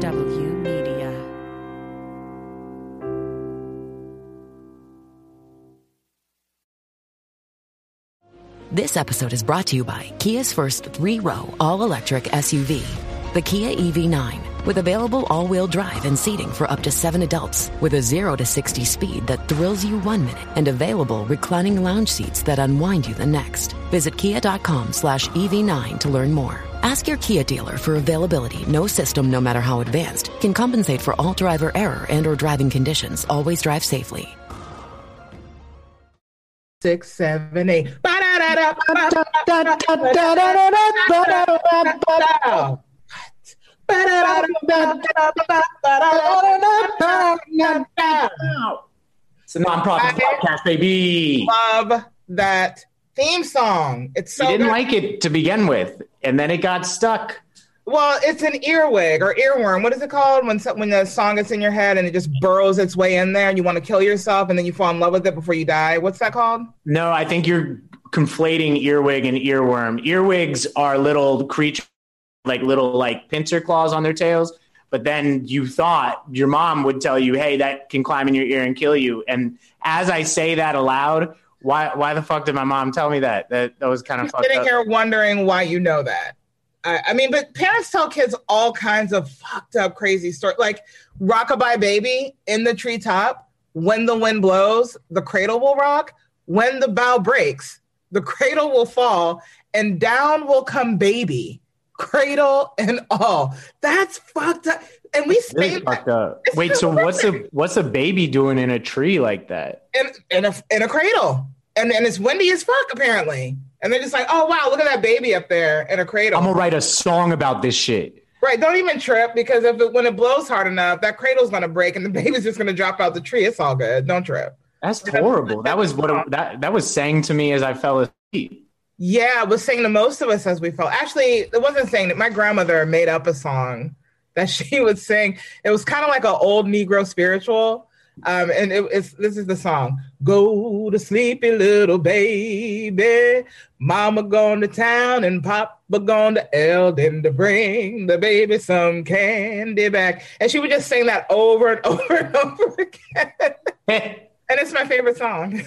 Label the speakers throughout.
Speaker 1: MHW Media.
Speaker 2: This episode is brought to you by Kia's first three row all electric SUV, the Kia EV9, with available all wheel drive and seating for up to seven adults, with a 0 to 60 speed that thrills you one minute and available reclining lounge seats that unwind you the next. Visit kia.com slash EV9 to learn more. Ask your Kia dealer for availability. No system, no matter how advanced, can compensate for all driver error and or driving conditions. Always drive safely.
Speaker 3: six, seven, eight.
Speaker 4: It's a Non Prophets podcast, baby.
Speaker 3: Love that theme song. It's so
Speaker 4: you didn't
Speaker 3: good.
Speaker 4: like it to begin with, and then it got stuck.
Speaker 3: well, it's an earwig or earworm. What is it called when so- when the song gets in your head and it just burrows its way in there and you want to kill yourself and then you fall in love with it before you die? What's that called?
Speaker 4: No, I think you're conflating earwig and earworm. Earwigs are little creatures, like little like pincer claws on their tails. But then you thought your mom would tell you, "Hey, that can climb in your ear and kill you." And as I say that aloud, why why the fuck did my mom tell me that? That that was kind of
Speaker 3: I'm
Speaker 4: fucked
Speaker 3: sitting
Speaker 4: up.
Speaker 3: here wondering why you know that. I, I mean, but parents tell kids all kinds of fucked up, crazy stories. Like Rockabye Baby in the treetop. When the wind blows, the cradle will rock. When the bough breaks, the cradle will fall, and down will come baby, cradle and all. That's fucked up. And we say
Speaker 4: fucked up. Wait, so what's a what's a baby doing in a tree like that?
Speaker 3: in, in a in a cradle, and and it's windy as fuck apparently. And they're just like, oh wow, look at that baby up there in a cradle.
Speaker 4: I'm gonna write a song about this shit.
Speaker 3: Right. Don't even trip because if it, when it blows hard enough, that cradle's gonna break and the baby's just gonna drop out the tree. It's all good. Don't trip.
Speaker 4: That's horrible. That was what it, that that was saying to me as I fell asleep.
Speaker 3: Yeah, it was saying to most of us as we fell. Actually, it wasn't saying that my grandmother made up a song that she would sing. It was kind of like an old Negro spiritual. Um, and it, it's this is the song. Go to sleepy little baby. Mama gone to town and Papa gone to Eldon to bring the baby some candy back. And she would just sing that over and over and over again. And it's my favorite song.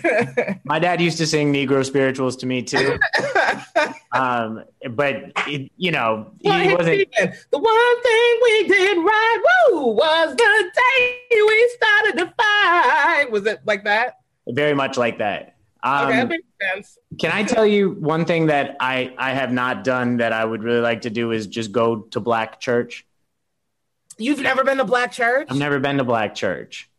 Speaker 4: My dad used to sing Negro spirituals to me too, um, but it, you know
Speaker 3: Well,
Speaker 4: he wasn't.
Speaker 3: The one thing we did right, woo, was the day we started to fight. Was it like that?
Speaker 4: Very much like that. Um,
Speaker 3: Okay, that makes sense.
Speaker 4: Can I tell you one thing that I, I have not done that I would really like to do is just go to black church.
Speaker 3: You've never been to Black Church?
Speaker 4: I've never been to black church.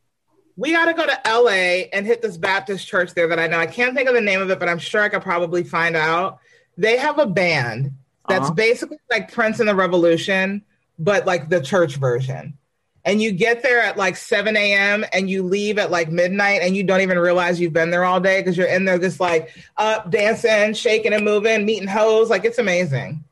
Speaker 3: We got to go to LA and hit this Baptist church there that I know. I can't think of the name of it, but I'm sure I could probably find out. They have a band that's
Speaker 4: Uh-huh.
Speaker 3: basically like Prince and the Revolution, but like the church version. And you get there at like 7 a.m. and you leave at like midnight and you don't even realize you've been there all day because you're in there just like up, dancing, shaking and moving, meeting hoes. Like it's amazing.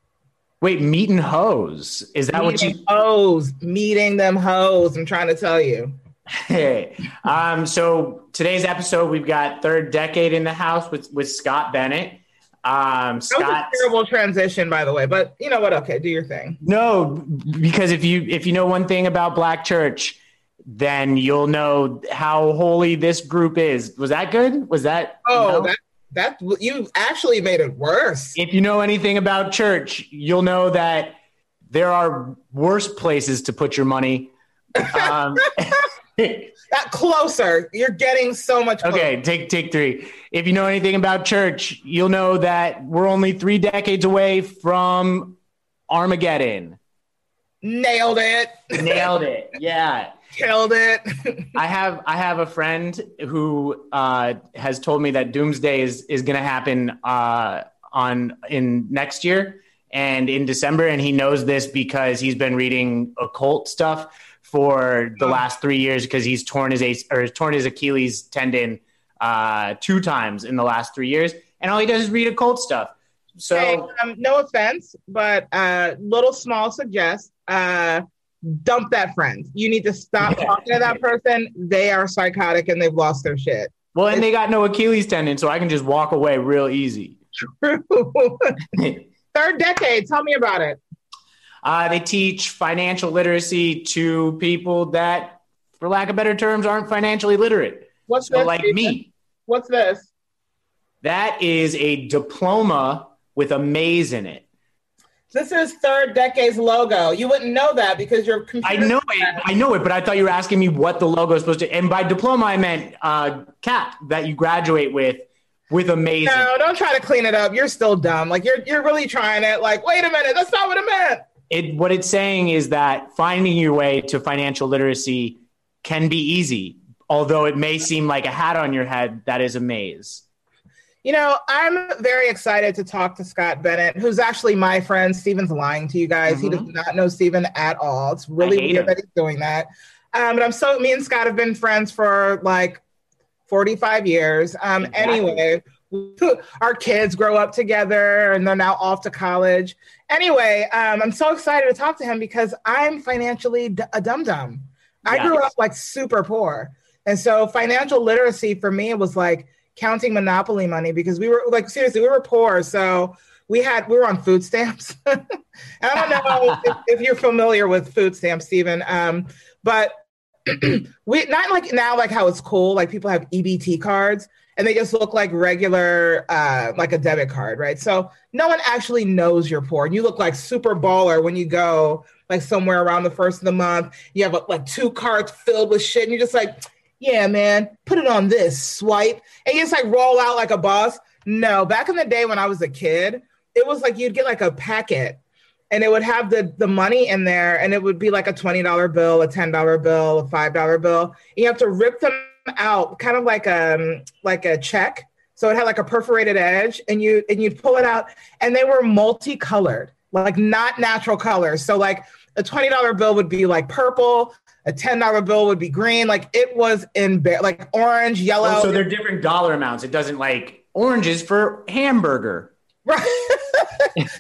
Speaker 4: Wait, meeting hose. Is that what you?
Speaker 3: hoes, meeting them hoes. I'm trying to tell you.
Speaker 4: Hey, um, so today's episode, we've got third decade in the house with with Scott Bennett.
Speaker 3: That
Speaker 4: Um,
Speaker 3: was
Speaker 4: Scott,
Speaker 3: a terrible transition, by the way. But you know what? Okay, do your thing.
Speaker 4: no, because if you if you know one thing about Black Church, then you'll know how holy this group is. Was that good? Was that?
Speaker 3: Oh,
Speaker 4: no?
Speaker 3: that that you actually made it worse.
Speaker 4: if you know anything about church, you'll know that there are worse places to put your money. Um,
Speaker 3: That closer, you're getting so much. Closer.
Speaker 4: okay, take take three. If you know anything about church, you'll know that we're only three decades away from Armageddon.
Speaker 3: nailed it,
Speaker 4: Nailed it. Yeah.
Speaker 3: killed it.
Speaker 4: I have I have a friend who uh, has told me that Doomsday is is going to happen uh, on in next year and in December, and he knows this because he's been reading occult stuff for the
Speaker 3: Oh.
Speaker 4: last three years because he's torn his ace or torn his Achilles tendon uh, two times in the last three years, and all he does is read a occult stuff. So
Speaker 3: Hey, um, no offense, but uh, little small suggest uh, dump that friend. You need to stop talking to that person. They are psychotic and they've lost their shit.
Speaker 4: well, and they got no Achilles tendon, so I can just walk away real easy. True.
Speaker 3: Third decade. Tell me about it.
Speaker 4: Uh, they teach financial literacy to people that, for lack of better terms, aren't financially literate.
Speaker 3: What's
Speaker 4: so
Speaker 3: this,
Speaker 4: like me.
Speaker 3: What's this?
Speaker 4: That is a diploma with a maze in it.
Speaker 3: This is third decade's logo. You wouldn't know that because your computer.
Speaker 4: I know it. I know it, but I thought you were asking me what the logo is supposed to. And by diploma, I meant uh, cap that you graduate with, with a maze.
Speaker 3: No, don't try to clean it up. You're still dumb. Like you're you're really trying it. Like, wait a minute, that's not what it meant.
Speaker 4: It what it's saying is that finding your way to financial literacy can be easy, although it may seem like a hat on your head that is a maze.
Speaker 3: You know, I'm very excited to talk to Scott Bennett, who's actually my friend. Steven's lying to you guys. He does not know Steven at all. It's really
Speaker 4: Mm-hmm.
Speaker 3: weird
Speaker 4: him.
Speaker 3: that he's doing that. Um, but I'm so me and Scott have been friends for like 45 years. Um,
Speaker 4: Exactly.
Speaker 3: anyway, our kids grow up together and they're now off to college. Anyway, um, I'm so excited to talk to him because I'm financially d- a dum dum. I grew up like super poor. And so financial literacy for me was like counting monopoly money because we were like seriously, we were poor. So we had we were on food stamps. and I don't know if, if you're familiar with food stamps, Stephen. Um, but we not like now like how it's cool, like people have EBT cards and they just look like regular uh like a debit card, right? So no one actually knows you're poor. And you look like super baller when you go like somewhere around the first of the month. You have like two cards filled with shit, and you're just like, yeah, man, put it on this swipe, and you just like roll out like a boss. No, back in the day when I was a kid, it was like you'd get like a packet, and it would have the the money in there, and it would be like a twenty dollar bill, a ten dollar bill, a five dollar bill. And you have to rip them out, kind of like um like a check. So it had like a perforated edge, and you and you'd pull it out, and they were multicolored, like not natural colors. So like a twenty dollar bill would be like purple, a ten dollar bill would be green. Like it was in ba- like orange, yellow.
Speaker 4: Oh, so they're different dollar amounts. It doesn't like oranges for hamburger.
Speaker 3: Right.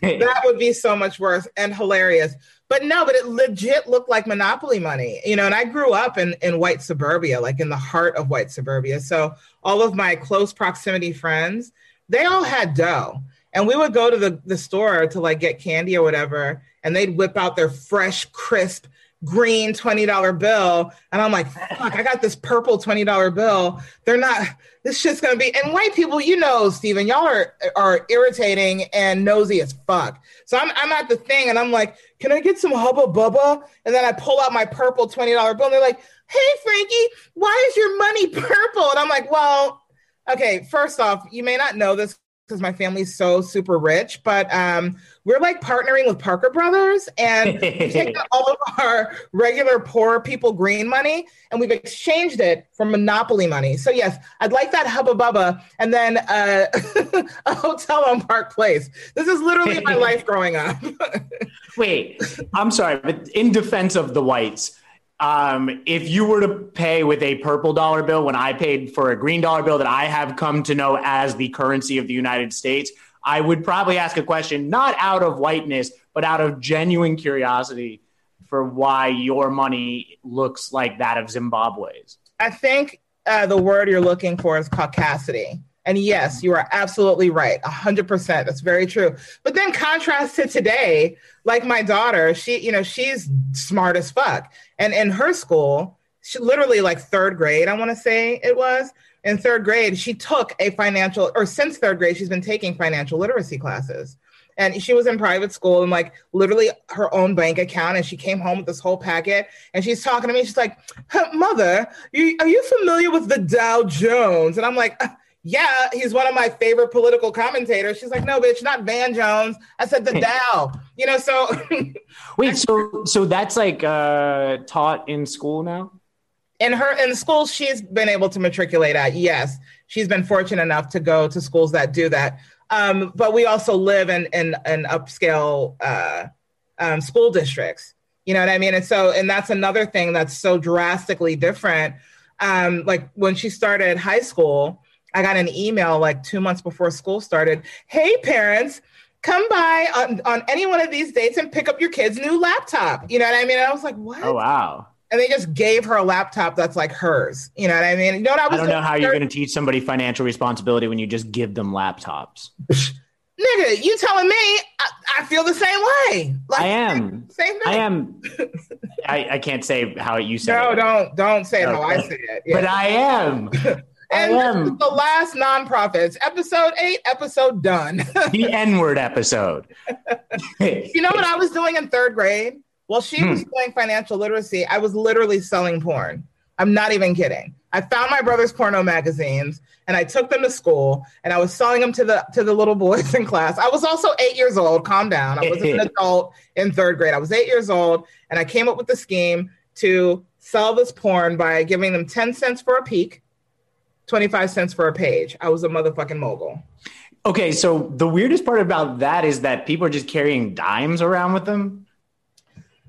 Speaker 3: that would be so much worse and hilarious. But no, but it legit looked like monopoly money, you know. And I grew up in in white suburbia, like in the heart of white suburbia. So all of my close proximity friends, they all had dough, and we would go to the the store to like get candy or whatever, and they'd whip out their fresh, crisp green $20 bill. And i'm like fuck i got this purple $20 bill. They're not this shit's gonna be and white people you know steven y'all are are irritating and nosy as fuck. So i'm, I'm at the thing and i'm like can i get some hubba bubba? And then i pull out my purple $20 bill and they're like hey Franqi why is your money purple? And i'm like well okay first off you may not know this because my family's so super rich, but um, we're like partnering with Parker Brothers, and we've taken all of our regular poor people green money, and we've exchanged it for monopoly money. So yes, I'd like that hubba bubba, and then uh, a hotel on Park Place. This is literally my life growing up.
Speaker 4: Wait, I'm sorry, but in defense of the whites, um, if you were to pay with a purple dollar bill when I paid for a green dollar bill that I have come to know as the currency of the United States, I would probably ask a question not out of whiteness, but out of genuine curiosity for why your money looks like that of Zimbabwe's.
Speaker 3: I think uh, the word you're looking for is caucasity. And yes, you are absolutely right. 100%. That's very true. But then contrast to today, like my daughter, she, you know, she's smart as fuck. And in her school, she literally like third grade, I want to say it was. In third grade, she took a financial, or since third grade, she's been taking financial literacy classes. And she was in private school and like literally her own bank account. And she came home with this whole packet and she's talking to me. She's like, Mother, you, are you familiar with the Dow Jones? And I'm like, "Uh, yeah, he's one of my favorite political commentators. She's like, no, bitch, not Van Jones. I said the Dow. You know, so
Speaker 4: Wait, so so that's like uh, taught in school now?
Speaker 3: in her in school, she's been able to matriculate at. Yes, she's been fortunate enough to go to schools that do that. Um, but we also live in in, in upscale uh, um, school districts. You know what I mean? And so, and that's another thing that's so drastically different. Um, like when she started high school, I got an email like two months before school started. Hey, parents, come by on, on any one of these dates and pick up your kid's new laptop. You know what I mean? And I was like, what?
Speaker 4: Oh wow.
Speaker 3: And they just gave her a laptop that's like hers. You know what I mean? You know what I was
Speaker 4: I don't know how you're going to teach somebody financial responsibility when you just give them laptops.
Speaker 3: nigga, you telling me I, I feel the same way.
Speaker 4: Like, I am.
Speaker 3: Same thing.
Speaker 4: I am. I, I can't say how you say
Speaker 3: no,
Speaker 4: it.
Speaker 3: No, don't don't say it how I say it.
Speaker 4: Yeah. But I am.
Speaker 3: and this is the last Non Prophets. Episode eight, episode done.
Speaker 4: the N-word episode.
Speaker 3: you know what I was doing in third grade? While she hmm. was doing financial literacy, I was literally selling porn. I'm not even kidding. I found my brother's porno magazines and I took them to school and I was selling them to the to the little boys in class. I was also eight years old. Calm down. I was an adult in third grade. I was eight years old and I came up with the scheme to sell this porn by giving them 10 cents for a peek, 25 cents for a page. I was a motherfucking mogul.
Speaker 4: Okay, so the weirdest part about that is that people are just carrying dimes around with them.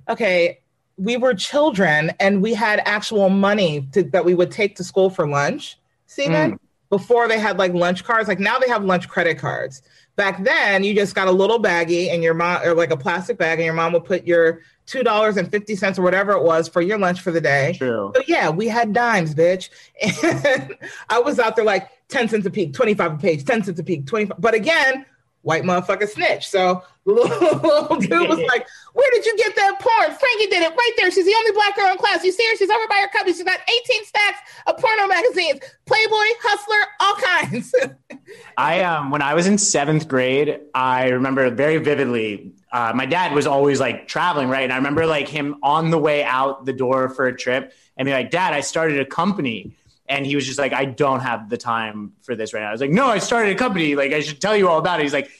Speaker 3: Okay, we were children and we had actual money to, that we would take to school for lunch. Steven, mm. before they had like lunch cards, like now they have lunch credit cards. Back then, you just got a little baggie and your mom, or like a plastic bag, and your mom would put your two dollars and fifty cents or whatever it was for your lunch for the day.
Speaker 4: True.
Speaker 3: So yeah, we had dimes, bitch. And I was out there like ten cents a peek, twenty five a page, ten cents a peek, twenty five. But again, white motherfucker snitch. So little, dude was like, Where did you get that porn? Franqi did it right there. She's the only black girl in class. You see her? She's over by her cubby. She's got 18 stacks of porno magazines, Playboy, Hustler, all kinds.
Speaker 4: I um when I was in seventh grade, I remember very vividly. Uh, my dad was always like traveling, right? And I remember like him on the way out the door for a trip and be like, Dad, I started a company. And he was just like, I don't have the time for this right now. I was like, No, I started a company. Like, I should tell you all about it. He's like,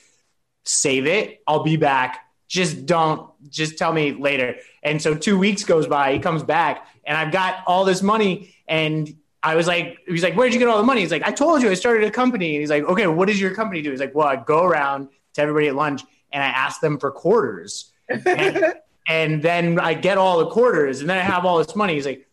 Speaker 4: Save it. I'll be back. Just don't, just tell me later. And so two weeks goes by. He comes back, and I've got all this money. And I was like, he's like, Where'd you get all the money? He's like, I told you I started a company. And he's like, Okay, what does your company do? He's like, Well, I go around to everybody at lunch and I ask them for quarters. and, and then I get all the quarters, and then I have all this money. He's like,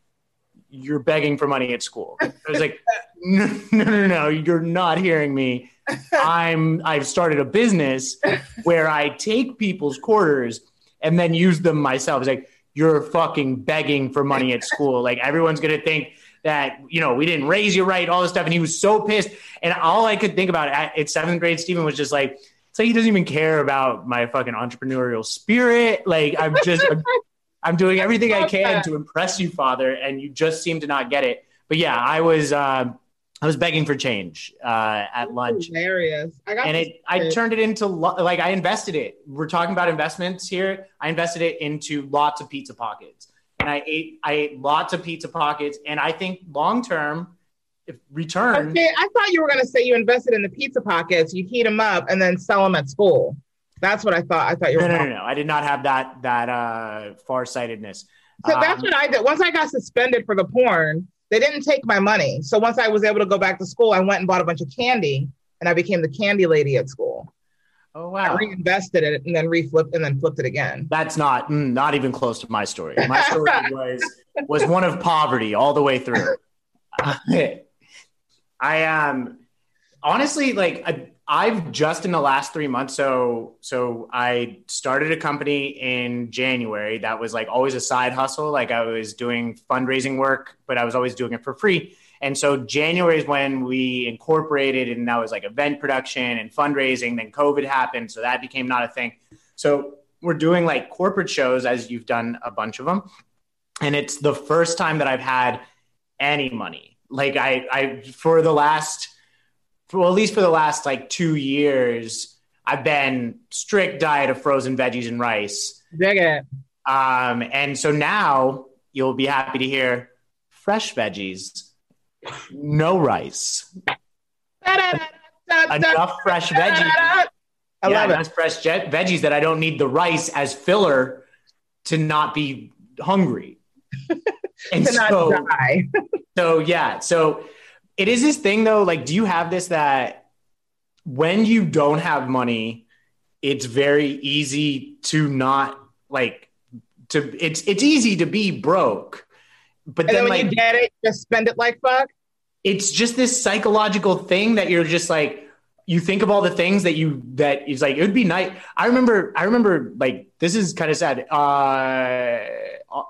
Speaker 4: you're begging for money at school. I was like, no, no, no, no, you're not hearing me. I'm I've started a business where I take people's quarters and then use them myself. It's like you're fucking begging for money at school. Like everyone's gonna think that you know we didn't raise you right, all this stuff. And he was so pissed. And all I could think about at, at seventh grade, Stephen was just like, it's like he doesn't even care about my fucking entrepreneurial spirit. Like I'm just I'm, I'm doing everything I can to impress you, Father, and you just seem to not get it. But yeah, I was uh, I was begging for change uh, at lunch.
Speaker 3: Hilarious!
Speaker 4: I got and it. I turned it into like I invested it. We're talking about investments here. I invested it into lots of pizza pockets, and I ate I ate lots of pizza pockets, and I think long term. If return.
Speaker 3: Okay, I thought you were going to say you invested in the pizza pockets. You heat them up and then sell them at school. That's what I thought. I thought you were.
Speaker 4: No, no, no, no. I did not have that that uh, farsightedness.
Speaker 3: So um, that's what I did. Once I got suspended for the porn, they didn't take my money. So once I was able to go back to school, I went and bought a bunch of candy, and I became the candy lady at school.
Speaker 4: Oh wow!
Speaker 3: I reinvested it and then reflipped and then flipped it again.
Speaker 4: That's not mm, not even close to my story. My story was was one of poverty all the way through. I um honestly like I, I've just in the last three months. So, so I started a company in January that was like always a side hustle. Like I was doing fundraising work, but I was always doing it for free. And so January is when we incorporated, and that was like event production and fundraising. Then COVID happened, so that became not a thing. So we're doing like corporate shows, as you've done a bunch of them, and it's the first time that I've had any money. Like I, I for the last for well, at least for the last like two years, I've been strict diet of frozen veggies and rice.
Speaker 3: Dig it.
Speaker 4: Um, and so now you'll be happy to hear fresh veggies, no rice. enough fresh veggies. I yeah, enough fresh jet veggies that I don't need the rice as filler to not be hungry.
Speaker 3: and to so, not die.
Speaker 4: so yeah, so it is this thing though. Like, do you have this that when you don't have money, it's very easy to not like to it's it's easy to be broke.
Speaker 3: But then, then, when like, you get it, just spend it like fuck.
Speaker 4: It's just this psychological thing that you're just like you think of all the things that you that is like it would be nice. I remember I remember like this is kind of sad. Uh,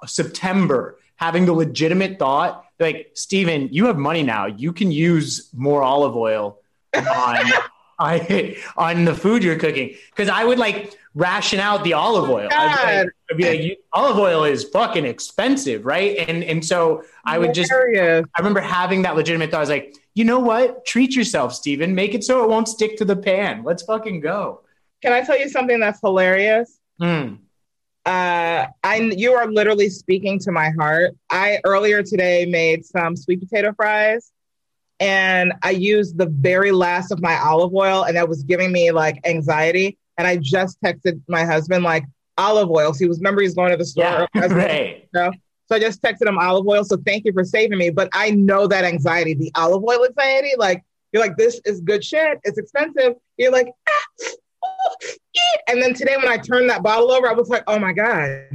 Speaker 4: September having the legitimate thought like, Steven, you have money now. You can use more olive oil on I, on the food you're cooking because I would like ration out the olive oil. I'd, be like, I'd be like, you, olive oil is fucking expensive, right? And and so I would just. I remember having that legitimate thought. I was like, you know what? Treat yourself, Steven. Make it so it won't stick to the pan. Let's fucking go.
Speaker 3: Can I tell you something that's hilarious?
Speaker 4: Mm.
Speaker 3: Uh, I you are literally speaking to my heart. I earlier today made some sweet potato fries, and I used the very last of my olive oil, and that was giving me like anxiety. And I just texted my husband like olive oil. So he was remember he's going to the store.
Speaker 4: Yeah, right.
Speaker 3: so I just texted him olive oil. So thank you for saving me. But I know that anxiety, the olive oil anxiety, like you're like, this is good shit. It's expensive. You're like, ah. and then today when I turned that bottle over, I was like, oh my God,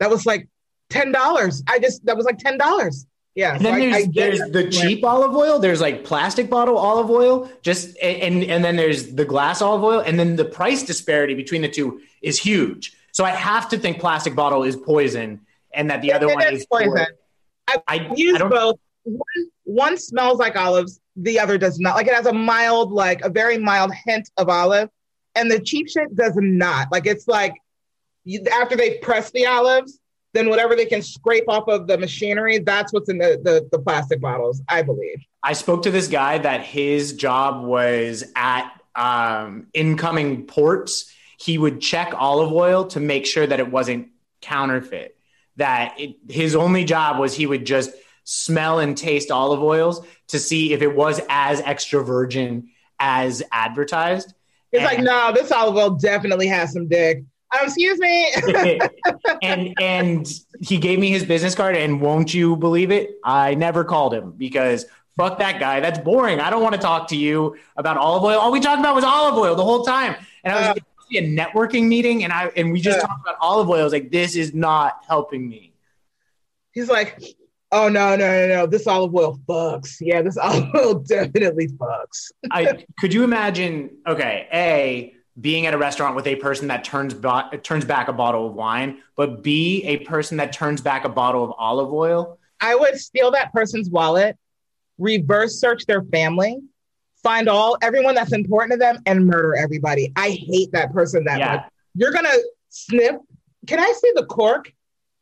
Speaker 3: that was like ten dollars. I just that was like ten dollars. Yeah.
Speaker 4: And then
Speaker 3: I-
Speaker 4: there's
Speaker 3: I get
Speaker 4: there's the cheap olive oil. There's like plastic bottle olive oil, just and and then there's the glass olive oil, and then the price disparity between the two is huge. So I have to think plastic bottle is poison, and that the other one
Speaker 3: is
Speaker 4: is
Speaker 3: poison.
Speaker 4: I,
Speaker 3: I
Speaker 4: I
Speaker 3: use both. One, one smells like olives, the other does not. Like it has a mild, like a very mild hint of olive, and the cheap shit does not. Like it's like you, after they press the olives, then whatever they can scrape off of the machinery, that's what's in the the, the plastic bottles. I believe.
Speaker 4: I spoke to this guy that his job was at um, incoming ports. He would check olive oil to make sure that it wasn't counterfeit. That it, his only job was he would just smell and taste olive oils to see if it was as extra virgin as advertised.
Speaker 3: It's like, no, this olive oil definitely has some dick. Um, excuse me.
Speaker 4: and and he gave me his business card and won't you believe it i never called him because fuck that guy that's boring i don't want to talk to you about olive oil all we talked about was olive oil the whole time and i was
Speaker 3: Uh.
Speaker 4: like, a networking meeting and i and we just
Speaker 3: Yeah.
Speaker 4: talked about olive oil i was like this is not helping me
Speaker 3: He's like, oh no, no, no, no. This olive oil fucks. Yeah, this olive oil definitely fucks.
Speaker 4: I could you imagine? Okay, a being at a restaurant with a person that turns bo- turns back a bottle of wine, but b a person that turns back a bottle of olive oil.
Speaker 3: I would steal that person's wallet, reverse search their family, find all everyone that's important to them, and murder everybody. I hate that person that
Speaker 4: Yeah.
Speaker 3: much. You're gonna sniff. Can I see the cork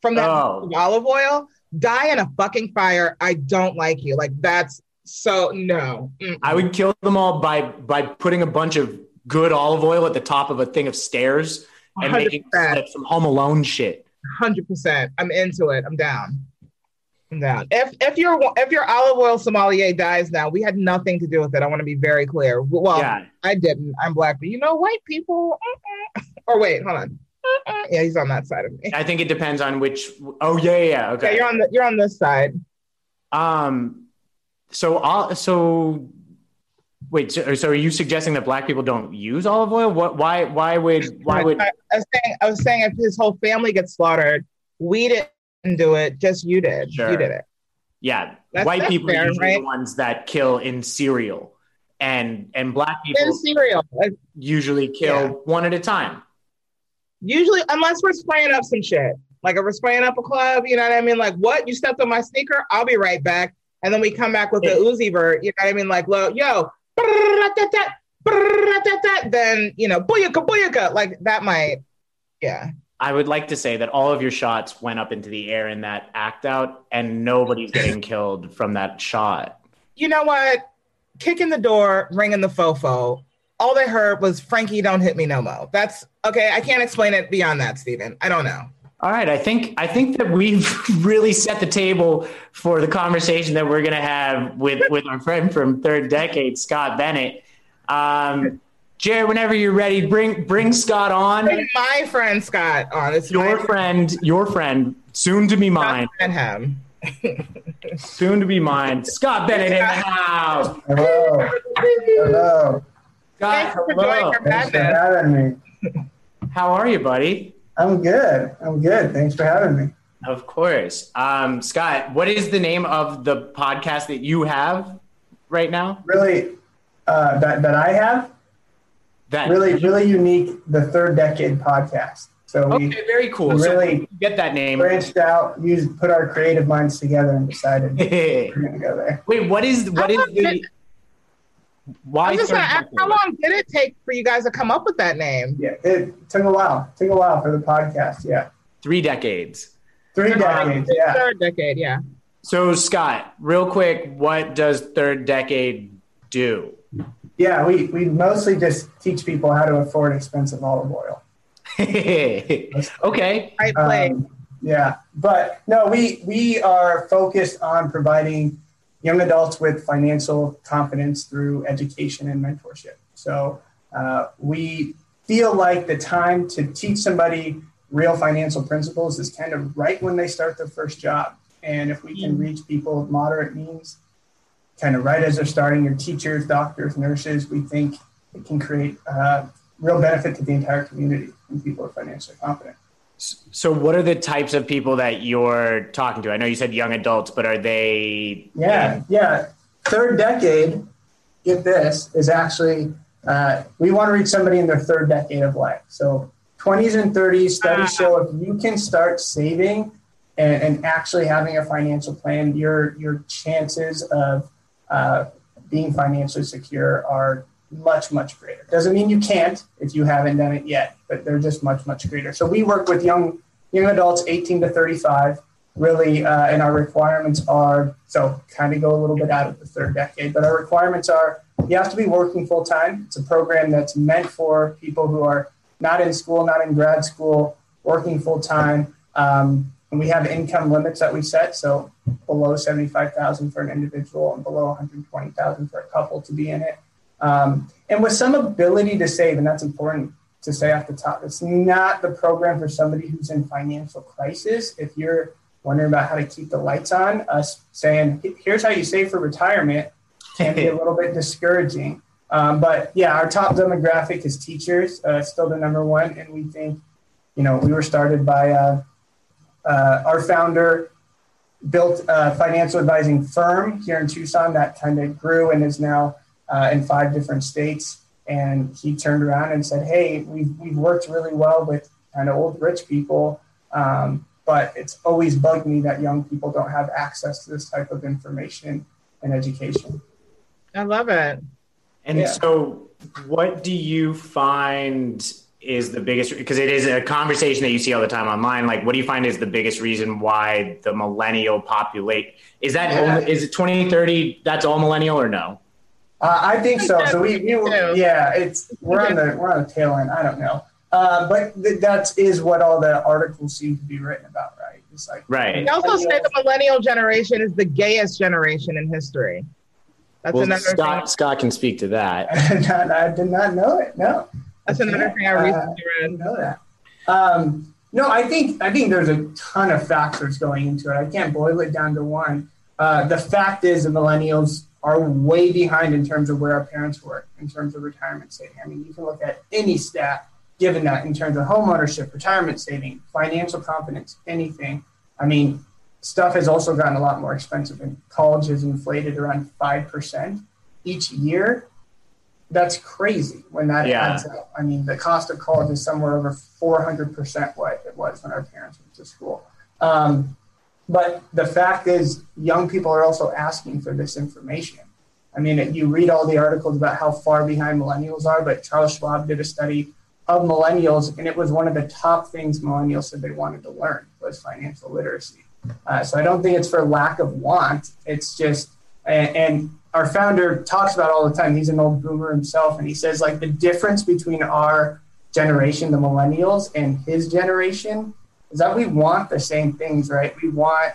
Speaker 3: from that
Speaker 4: Oh.
Speaker 3: olive oil? Die in a fucking fire. I don't like you. Like that's so no. Mm.
Speaker 4: I would kill them all by by putting a bunch of good olive oil at the top of a thing of stairs and making
Speaker 3: 100%.
Speaker 4: like some Home Alone shit.
Speaker 3: hundred percent. I'm into it. I'm down. I'm down. If if your if your olive oil sommelier dies now, we had nothing to do with it. I want to be very clear. Well,
Speaker 4: yeah,
Speaker 3: I didn't. I'm black, but you know, white people. Or wait, hold on. Yeah, he's on that side of me.
Speaker 4: I think it depends on which. Oh yeah, yeah, yeah,
Speaker 3: Okay,
Speaker 4: okay.
Speaker 3: you're on the you're on this side.
Speaker 4: Um, so uh, so wait, so, so are you suggesting that black people don't use olive oil? What? Why? Why would? Why would?
Speaker 3: I, I was saying I was saying if his whole family gets slaughtered, we didn't do it. Just you did.
Speaker 4: Sure.
Speaker 3: You did it.
Speaker 4: Yeah,
Speaker 3: That's-
Speaker 4: white
Speaker 3: that's
Speaker 4: people
Speaker 3: fair,
Speaker 4: are usually
Speaker 3: right?
Speaker 4: the ones that kill in serial, and and black
Speaker 3: In
Speaker 4: people
Speaker 3: serial, like,
Speaker 4: usually kill
Speaker 3: Yeah.
Speaker 4: one at a time.
Speaker 3: Usually unless we're spraying up some shit. Like if we're spraying up a club, you know what I mean? Like what? You stepped on my sneaker, I'll be right back. And then we come back with the Uzi vert, you know what I mean? Like, lo, yo, then you know, booyaka, booyaka. Like that might, yeah.
Speaker 4: I would like to say that all of your shots went up into the air in that act out, and nobody's getting killed from that shot.
Speaker 3: You know what? Kicking the door, ringing the fofo. All they heard was Franqi, don't hit me no mo. That's okay. I can't explain it beyond that, Stephen. I don't know.
Speaker 4: All right, I think I think that we've really set the table for the conversation that we're going to have with with our friend from Third Decade, Scott Bennett. Um, Jared, whenever you're ready, bring bring Scott on.
Speaker 3: Bring my friend Scott on. It's
Speaker 4: Your
Speaker 3: my
Speaker 4: friend, your friend, soon to be mine,
Speaker 3: and him.
Speaker 4: soon to be mine. Scott Bennett in the house.
Speaker 1: Hello. Hello.
Speaker 4: Scott,
Speaker 3: Thanks for joining
Speaker 4: hello.
Speaker 3: our
Speaker 1: Thanks for having me.
Speaker 4: How are you, buddy?
Speaker 1: I'm good. I'm good. Thanks for having me.
Speaker 4: Of course. Um, Scott, what is the name of the podcast that you have right now?
Speaker 1: Really, uh, that, that I have,
Speaker 4: That
Speaker 1: really, really unique, the third decade podcast. So we
Speaker 4: Okay, very cool.
Speaker 1: we
Speaker 4: so
Speaker 1: really
Speaker 4: get that name.
Speaker 1: branched out, used, put our creative minds together and decided
Speaker 4: Wait,
Speaker 1: we're going to go there.
Speaker 4: Wait, what is what is the Why?
Speaker 3: Just ask, how long did it take for you guys to come up with that name?
Speaker 1: Yeah, it took a while. It took a while for the podcast. Yeah,
Speaker 4: three decades.
Speaker 1: Three decades. Yeah,
Speaker 3: third decade. Yeah.
Speaker 4: So Scott, real quick, what does third decade do?
Speaker 1: Yeah, we we mostly just teach people how to afford expensive olive oil.
Speaker 4: okay.
Speaker 3: Right play.
Speaker 1: Um, yeah, but no, we we are focused on providing young adults with financial confidence through education and mentorship. So uh, we feel like the time to teach somebody real financial principles is kind of right when they start their first job. And if we can reach people of moderate means, kind of right as they're starting, your teachers, doctors, nurses, we think it can create uh, real benefit to the entire community when people are financially confident.
Speaker 4: So, what are the types of people that you're talking to? I know you said young adults, but are they?
Speaker 1: Yeah, yeah. Third decade, get this, is actually, uh, we want to reach somebody in their third decade of life. So, 20s and 30s studies show if you can start saving and, and actually having a financial plan, your, your chances of uh, being financially secure are much, much greater. Doesn't mean you can't if you haven't done it yet, but they're just much, much greater. So we work with young young adults 18 to 35, really, uh, and our requirements are so kind of go a little bit out of the third decade, but our requirements are you have to be working full time. It's a program that's meant for people who are not in school, not in grad school, working full time. Um, and we have income limits that we set. So below 75,000 for an individual and below 120,000 for a couple to be in it. Um, and with some ability to save, and that's important to say off the top, it's not the program for somebody who's in financial crisis. If you're wondering about how to keep the lights on, us saying, here's how you save for retirement can be a little bit discouraging. Um, but yeah, our top demographic is teachers, uh, still the number one. And we think, you know, we were started by uh, uh, our founder built a financial advising firm here in Tucson that kind of grew and is now uh, in five different states. And he turned around and said, "Hey, we've we've worked really well with kind of old rich people, um, but it's always bugged me that young people don't have access to this type of information and education."
Speaker 3: I love it.
Speaker 4: And yeah. so, what do you find is the biggest because it is a conversation that you see all the time online like what do you find is the biggest reason why the millennial populate is that yeah. only, is it 2030 that's all millennial or no
Speaker 1: uh, I think so. So we, we yeah, it's we're on the we're on the tail end. I don't know, uh, but th- that is what all the articles seem to be written about, right? It's like
Speaker 4: right.
Speaker 3: They also say the millennial generation is the gayest generation in history.
Speaker 4: That's well, another Scott thing. Scott can speak to that.
Speaker 1: I did not know it. No,
Speaker 3: that's another thing I recently
Speaker 1: uh, read. Know that. Um, no, I think I think there's a ton of factors going into it. I can't boil it down to one. Uh, the fact is, the millennials are way behind in terms of where our parents were in terms of retirement saving. I mean, you can look at any stat given that in terms of home ownership, retirement saving, financial confidence, anything. I mean, stuff has also gotten a lot more expensive, and college has inflated around 5% each year. That's crazy when that yeah. adds up. I mean, the cost of college is somewhere over 400% what it was when our parents went to school. Um, but the fact is, young people are also asking for this information. I mean, you read all the articles about how far behind millennials are, but Charles Schwab did a study of millennials, and it was one of the top things millennials said they wanted to learn was financial literacy. Uh, so I don't think it's for lack of want. It's just, and, and our founder talks about all the time. He's an old boomer himself, and he says like the difference between our generation, the millennials, and his generation is that we want the same things, right? We want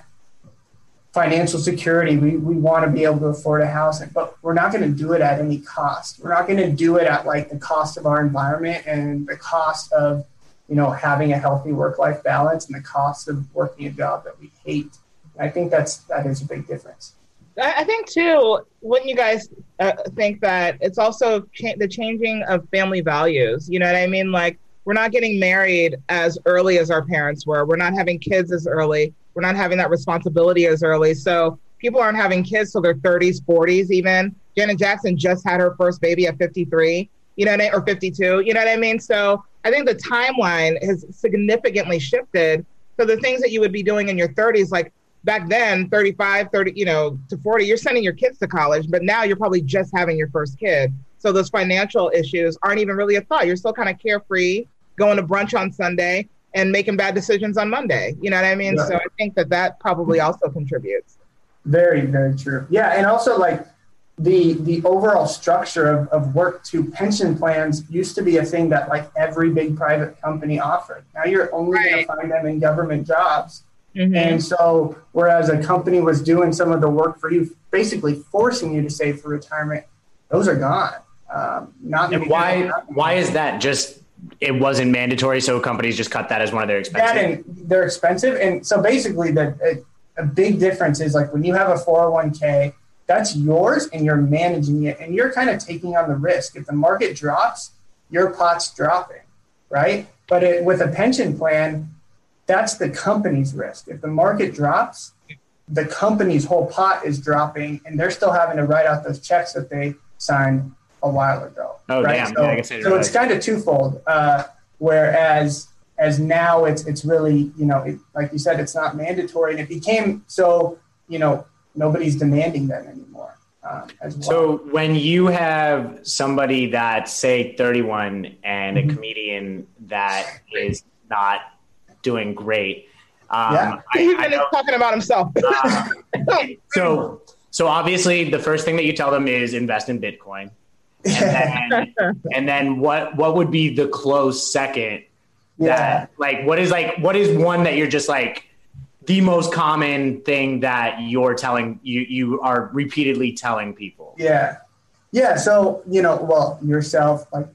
Speaker 1: financial security. We, we want to be able to afford a house, but we're not going to do it at any cost. We're not going to do it at like the cost of our environment and the cost of, you know, having a healthy work-life balance and the cost of working a job that we hate. I think that's, that is a big difference.
Speaker 3: I think too, wouldn't you guys uh, think that it's also cha- the changing of family values? You know what I mean? Like we're not getting married as early as our parents were. We're not having kids as early. We're not having that responsibility as early. So people aren't having kids till their 30s, 40s, even. Janet Jackson just had her first baby at 53, you know, or 52, you know what I mean? So I think the timeline has significantly shifted. So the things that you would be doing in your 30s, like back then 35 30 you know to 40 you're sending your kids to college but now you're probably just having your first kid so those financial issues aren't even really a thought you're still kind of carefree going to brunch on sunday and making bad decisions on monday you know what i mean
Speaker 1: Yeah.
Speaker 3: so i think that that probably also contributes
Speaker 1: Very, very true. Yeah, and also like the the overall structure of, of work to pension plans used to be a thing that like every big private company offered. Now you're only
Speaker 3: Right.
Speaker 1: going to find them in government jobs.
Speaker 3: Mhm.
Speaker 1: And so, whereas a company was doing some of the work for you, basically forcing you to save for retirement, those are gone. Um, not
Speaker 4: And why why is that? Just it wasn't mandatory, so companies just cut that as one of their expenses.
Speaker 1: that and they're expensive. And so basically, the a, a big difference is like when you have a 401k, that's yours and you're managing it and you're kind of taking on the risk. If the market drops, your pot's dropping, right? But it, with a pension plan, that's the company's risk. If the market drops, the company's whole pot is dropping and they're still having to write out those checks that they signed a while ago.
Speaker 4: Oh,
Speaker 1: right?
Speaker 4: damn.
Speaker 1: So,
Speaker 4: Yeah, I guess I didn't
Speaker 1: so it's kind of twofold. Uh, whereas as now it's it's really you know it, like you said it's not mandatory and it became so you know nobody's demanding them anymore um, as well.
Speaker 4: So when you have somebody that's say 31 and
Speaker 1: Mm-hmm.
Speaker 4: a comedian that is not doing great, um,
Speaker 1: Yeah.
Speaker 4: I,
Speaker 3: He's
Speaker 4: I
Speaker 3: been talking about himself
Speaker 4: uh, so so obviously the first thing that you tell them is invest in Bitcoin, and then, and then what what would be the close second
Speaker 1: yeah.
Speaker 4: that like what is like what is one that you're just like the most common thing that you're telling you you are repeatedly telling people
Speaker 1: Yeah. Yeah. So, you know, well, yourself, like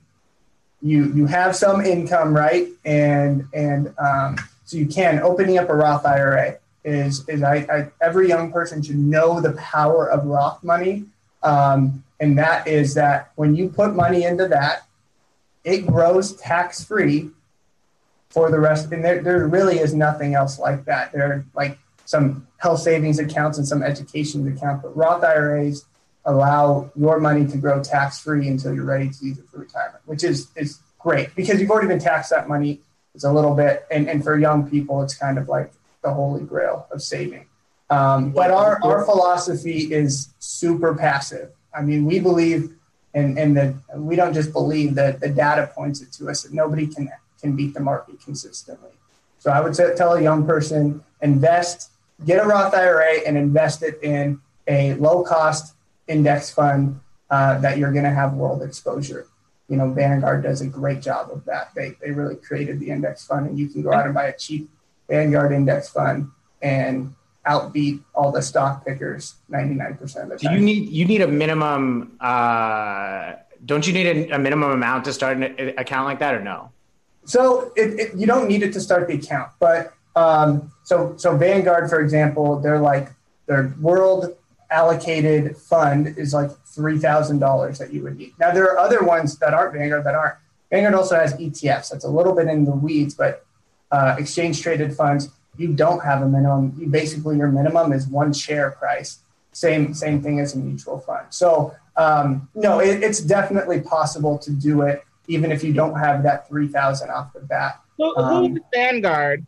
Speaker 1: you, you have some income, right? And, and, um, so you can opening up a Roth IRA is, is I, I, every young person should know the power of Roth money. Um, and that is that when you put money into that, it grows tax free for the rest. And there, there really is nothing else like that. There are like some health savings accounts and some education accounts, but Roth IRAs allow your money to grow tax free until you're ready to use it for retirement, which is is great because you've already been taxed that money. It's a little bit, and, and for young people, it's kind of like the holy grail of saving. Um, but our, our philosophy is super passive. I mean, we believe, and and that we don't just believe that the data points it to us that nobody can can beat the market consistently. So I would tell a young person invest, get a Roth IRA, and invest it in a low cost index fund uh, that you're going to have world exposure. You know, Vanguard does a great job of that. They they really created the index fund, and you can go out and buy a cheap Vanguard index fund and outbeat all the stock pickers 99% of the
Speaker 4: do
Speaker 1: time.
Speaker 4: you need you need a minimum uh don't you need a, a minimum amount to start an account like that or no
Speaker 1: So it, it, you don't need it to start the account, but um, so so Vanguard, for example, they're like their world allocated fund is like three thousand dollars that you would need. Now there are other ones that aren't Vanguard that aren't. Vanguard also has ETFs. That's a little bit in the weeds, but uh, exchange traded funds you don't have a minimum. You basically your minimum is one share price. Same same thing as a mutual fund. So um, no, it, it's definitely possible to do it even if you don't have that 3000 off the bat.
Speaker 3: who,
Speaker 1: Um,
Speaker 3: who's Vanguard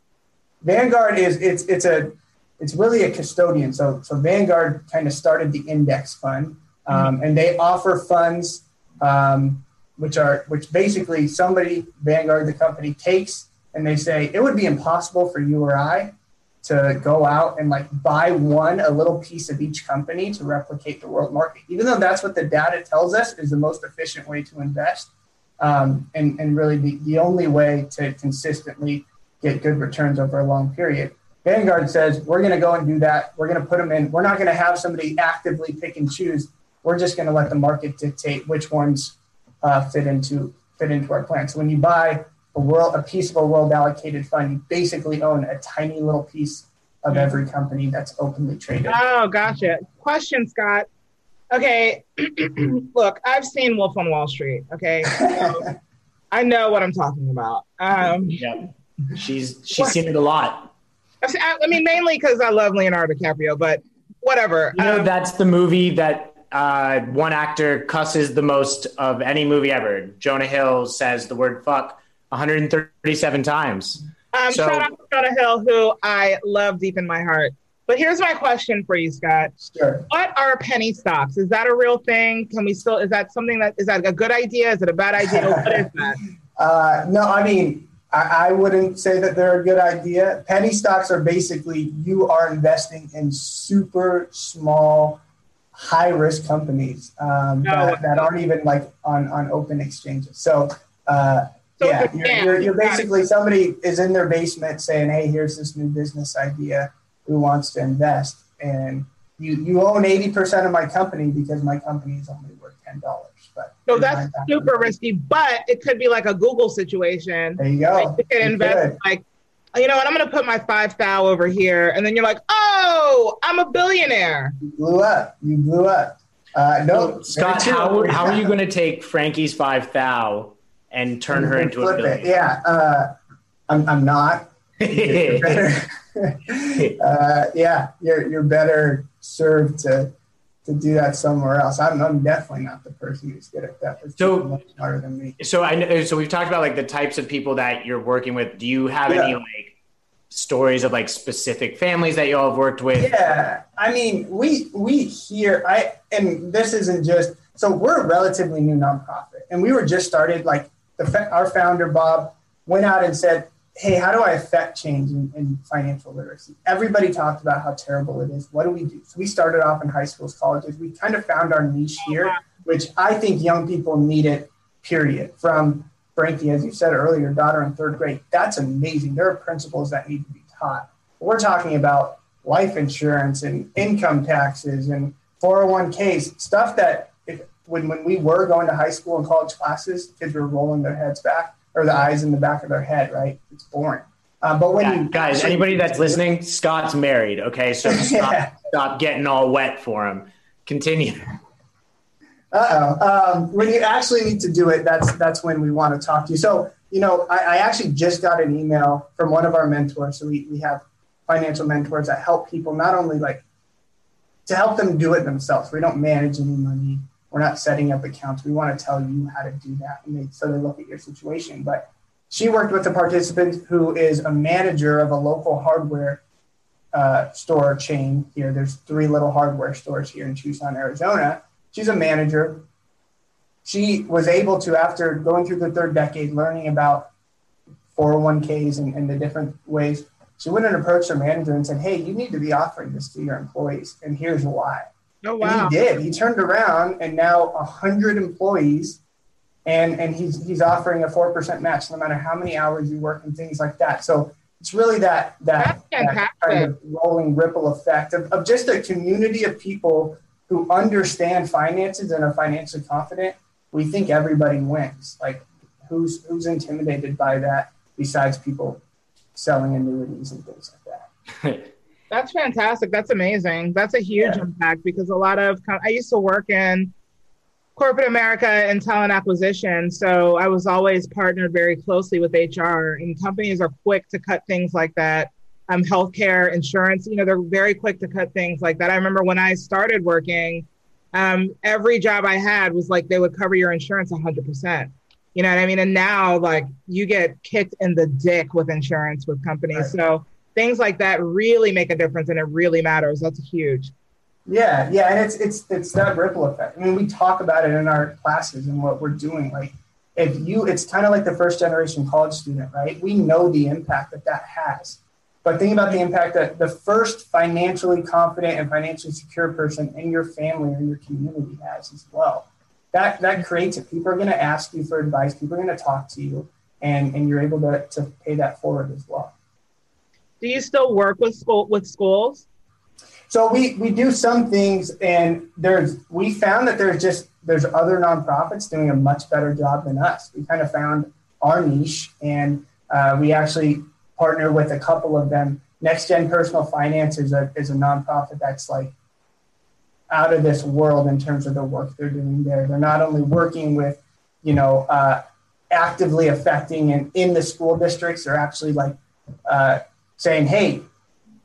Speaker 1: Vanguard is it's it's a it's really a custodian. So so Vanguard kind of started the index fund, um, and they offer funds um, which are which basically somebody Vanguard the company takes and they say it would be impossible for you or I to go out and like buy one a little piece of each company to replicate the world market, even though that's what the data tells us is the most efficient way to invest. Um, and, and really the, the only way to consistently get good returns over a long period. Vanguard says, we're going to go and do that. We're going to put them in. We're not going to have somebody actively pick and choose. We're just going to let the market dictate which ones uh, fit into fit into our plan. So when you buy a world a piece of a world allocated fund, you basically own a tiny little piece of every company that's openly traded.
Speaker 3: Oh, gotcha. Question, Scott. Okay, look, I've seen Wolf on Wall Street. Okay, so I know what I'm talking about. Um,
Speaker 4: yeah she's she's seen it a lot
Speaker 3: I've I, I mean, mainly because I love Leonardo DiCaprio, but whatever.
Speaker 4: you know
Speaker 3: Um,
Speaker 4: that's the movie that uh one actor cusses the most of any movie ever jonah hill says the word fuck 137 times
Speaker 3: um,
Speaker 4: so-
Speaker 3: shout out to Jonah Hill, who I love deep in my heart. But here's my question for you, Scott.
Speaker 1: Sure.
Speaker 3: What are penny stocks? Is that a real thing? Can we still? Is that something that is that a good idea? Is it a bad idea? what is that?
Speaker 1: Uh, no, I mean, I, I wouldn't say that they're a good idea. Penny stocks are basically you are investing in super small, high risk companies um,
Speaker 3: No.
Speaker 1: that, that aren't even like on, on open exchanges. So, uh,
Speaker 3: So
Speaker 1: yeah, you're, you're, you're basically somebody is in their basement saying, "Hey, here's this new business idea. Who wants to invest?" And you you own eighty percent of my company because my company is only worth ten dollars. But
Speaker 3: So that's super risky, but it could be like a Google situation.
Speaker 1: There you go.
Speaker 3: Like you can
Speaker 1: You
Speaker 3: invest
Speaker 1: could.
Speaker 3: like, you know what? I'm going to put my five thou over here, and then you're like, oh, I'm a billionaire.
Speaker 1: You blew up. You blew up. Uh, no,
Speaker 4: Scott, how, how are you going to take Franqi's five thou and turn her into a
Speaker 1: Flip
Speaker 4: billion?
Speaker 1: it. Yeah, uh, I'm, I'm not. You're better. uh, yeah, you're you're better served to to do that somewhere else. I'm, I'm definitely not the person who's good at that. There's
Speaker 4: So-
Speaker 1: much smarter than me.
Speaker 4: so I know, so we've talked about like the types of people that you're working with. Do you have any like stories of like specific families that you all have worked with?
Speaker 1: Yeah, I mean, we we hear I and this isn't just so we're a relatively new nonprofit, and we were just started. Like the our founder Bob went out and said, "Hey, how do I affect change in, in financial literacy?" Everybody talked about how terrible it is. What do we do? So we started off in high schools, colleges. We kind of found our niche here, which I think young people need it. Period. From Franqi, as you said earlier, daughter in third grade. That's amazing. There are principles that need to be taught. We're talking about life insurance and income taxes and 401ks, stuff that when, when we were going to high school and college classes, kids were rolling their heads back or the eyes in the back of their head, right? It's boring. Uh, but when
Speaker 4: Yeah,
Speaker 1: you
Speaker 4: guys,
Speaker 1: actually-
Speaker 4: anybody that's listening, Scott's married. Okay, so stop,
Speaker 1: Yeah.
Speaker 4: stop getting all wet for him. Continue.
Speaker 1: Uh oh. Um, when you actually need to do it, that's that's when we want to talk to you. So, you know, I, I actually just got an email from one of our mentors. So we, we have financial mentors that help people not only like to help them do it themselves. We don't manage any money. We're not setting up accounts. We want to tell you how to do that. And they, so they look at your situation. But she worked with a participant who is a manager of a local hardware uh, store chain here. There's three little hardware stores here in Tucson, Arizona. She's a manager. She was able to, after going through the third decade, learning about 401ks and, and the different ways, she went and approached her manager and said, Hey, you need to be offering this to your employees. And here's why.
Speaker 3: Oh,
Speaker 1: And he did. He turned around and now 100 employees and, and he's, he's offering a 4% match no matter how many hours you work and things like that. So it's really that, that, that kind of rolling ripple effect of, of just a community of people who understand finances and are financially confident. We think everybody wins. Like who's, who's intimidated by that besides people selling annuities and things like that.
Speaker 3: That's fantastic. That's amazing. That's a huge
Speaker 1: Yeah.
Speaker 3: impact because a lot of I used to work in corporate America and talent acquisition, so I was always partnered very closely with HR. And companies are quick to cut things like that. Um, healthcare, insurance, you know, they're very quick to cut things like that. I remember when I started working, um, every job I had was like they would cover your insurance 100%. You know what I mean? And now, like, you get kicked in the dick with insurance with companies.
Speaker 1: Right.
Speaker 3: So things like that really make a difference and it really matters. That's huge.
Speaker 1: Yeah, yeah, and it's it's it's that ripple effect. I mean, we talk about it in our classes and what we're doing. Like, if you, it's kind of like the first generation college student, right? We know the impact that that has. But think about the impact that the first financially confident and financially secure person in your family or your community has as well. That that creates it. People are going to ask you for advice. People are going to talk to you, and and you're able to to pay that forward as well.
Speaker 3: Do you still work with school with schools?
Speaker 1: So we we do some things, and there's we found that there's just there's other nonprofits doing a much better job than us. We kind of found our niche, and uh, we actually partner with a couple of them. Next Gen Personal Finance is a is a nonprofit that's like out of this world in terms of the work they're doing there. They're not only working with you know uh, actively affecting and in the school districts, they're actually like uh, saying, hey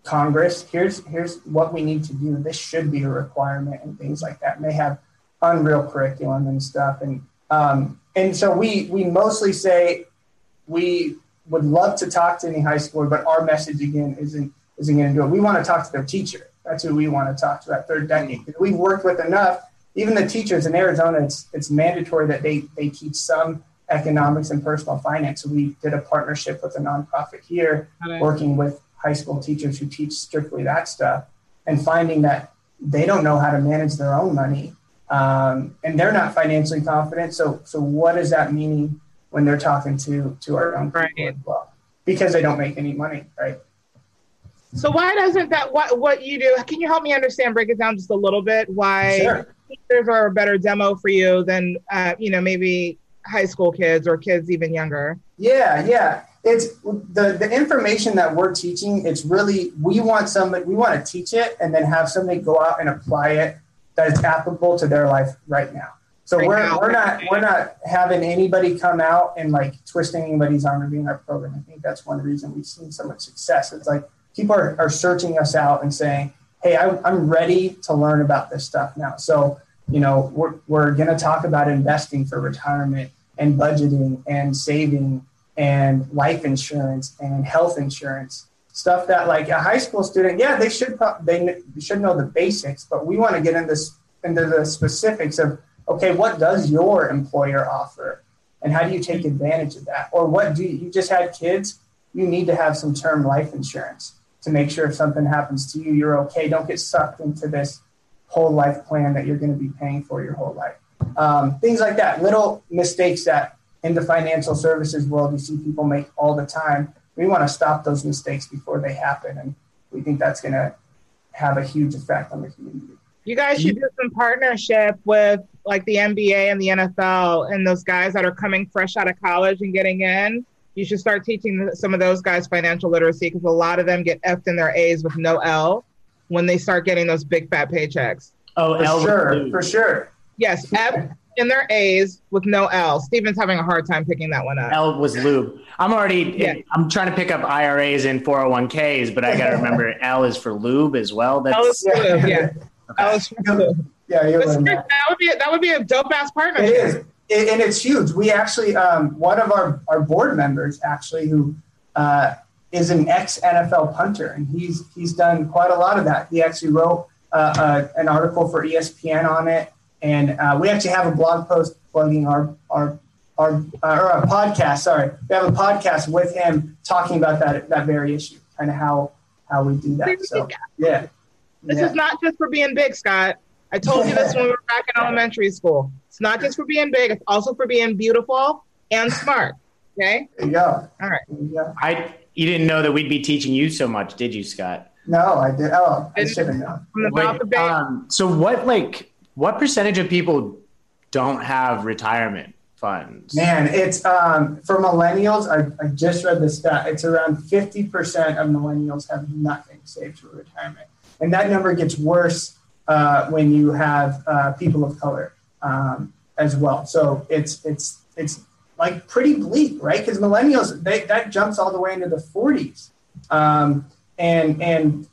Speaker 1: Congress, here's here's what we need to do. This should be a requirement and things like that. And they have unreal curriculum and stuff. And um, and so we we mostly say we would love to talk to any high schooler, but our message again isn't isn't going to do it. We want to talk to their teacher. That's who we want to talk to that third decade. We've worked with enough. Even the teachers in Arizona, it's it's mandatory that they they teach some economics and personal finance. We did a partnership with a nonprofit here, working with high school teachers who teach strictly that stuff, and finding that they don't know how to manage their own money, um, and they're not financially confident. So so what does that mean when they're talking to to our young people right. as well? Because they don't make any money, right?
Speaker 3: So why doesn't that what what you do? Can you help me understand? Break it down just a little bit. Why sure. teachers are a better demo for you than uh, you know maybe high school kids or kids even younger?
Speaker 1: Yeah, yeah. It's the the information that we're teaching. It's really we want somebody we want to teach it and then have somebody go out and apply it that is applicable to their life right now. So right we're now. we're not we're not having anybody come out and like twisting anybody's arm or being our program. I think that's one reason we've seen so much success. It's like people are, are searching us out and saying, hey, I, I'm ready to learn about this stuff now. So, you know, we're, we're going to talk about investing for retirement and budgeting and saving and life insurance and health insurance stuff that like a high school student yeah they should they should know the basics but we want to get into into the specifics of okay what does your employer offer and how do you take advantage of that or what do you, you just had kids you need to have some term life insurance to make sure if something happens to you, you're okay. Don't get sucked into this whole life plan that you're going to be paying for your whole life. Um, things like that, little mistakes that in the financial services world you see people make all the time. We want to stop those mistakes before they happen, and we think that's going to have a huge effect on the community.
Speaker 3: You guys should do some partnership with like the NBA and the NFL and those guys that are coming fresh out of college and getting in you should start teaching some of those guys financial literacy because a lot of them get F'd in their A's with no L when they start getting those big fat paychecks.
Speaker 1: Oh, for L sure, for sure.
Speaker 3: Yes, F in their A's with no L. Steven's having a hard time picking that one up.
Speaker 4: L was lube. I'm already. Yeah. I'm trying to pick up IRAs and 401ks, but I got to remember L is for lube as well.
Speaker 3: That's, L is for lube. Yeah. Okay. L is for lube. Yeah, that. that would be that would be a dope ass partnership.
Speaker 1: It is and it's huge. We actually, um, one of our, our board members actually, who uh, is an ex NFL punter, and he's he's done quite a lot of that. He actually wrote uh, uh, an article for ESPN on it, and uh, we actually have a blog post plugging our our our uh, or a podcast. Sorry, we have a podcast with him talking about that that very issue, kind of how how we do that. So yeah,
Speaker 3: this
Speaker 1: yeah.
Speaker 3: is not just for being big, Scott. I told you this when we were back in elementary school. It's not just for being big, it's also for being beautiful and smart. Okay?
Speaker 1: There you go.
Speaker 3: All right.
Speaker 1: You
Speaker 4: I you didn't know that we'd be teaching you so much, did you, Scott?
Speaker 1: No, I did. Oh, I should have known.
Speaker 4: Wait, um, so what like what percentage of people don't have retirement funds?
Speaker 1: Man, it's um, for millennials. I, I just read the stat. It's around 50% of millennials have nothing saved for retirement. And that number gets worse uh, when you have uh, people of color um, as well. So it's it's it's like pretty bleak, right? Because millennials they, that jumps all the way into the 40s, um, and and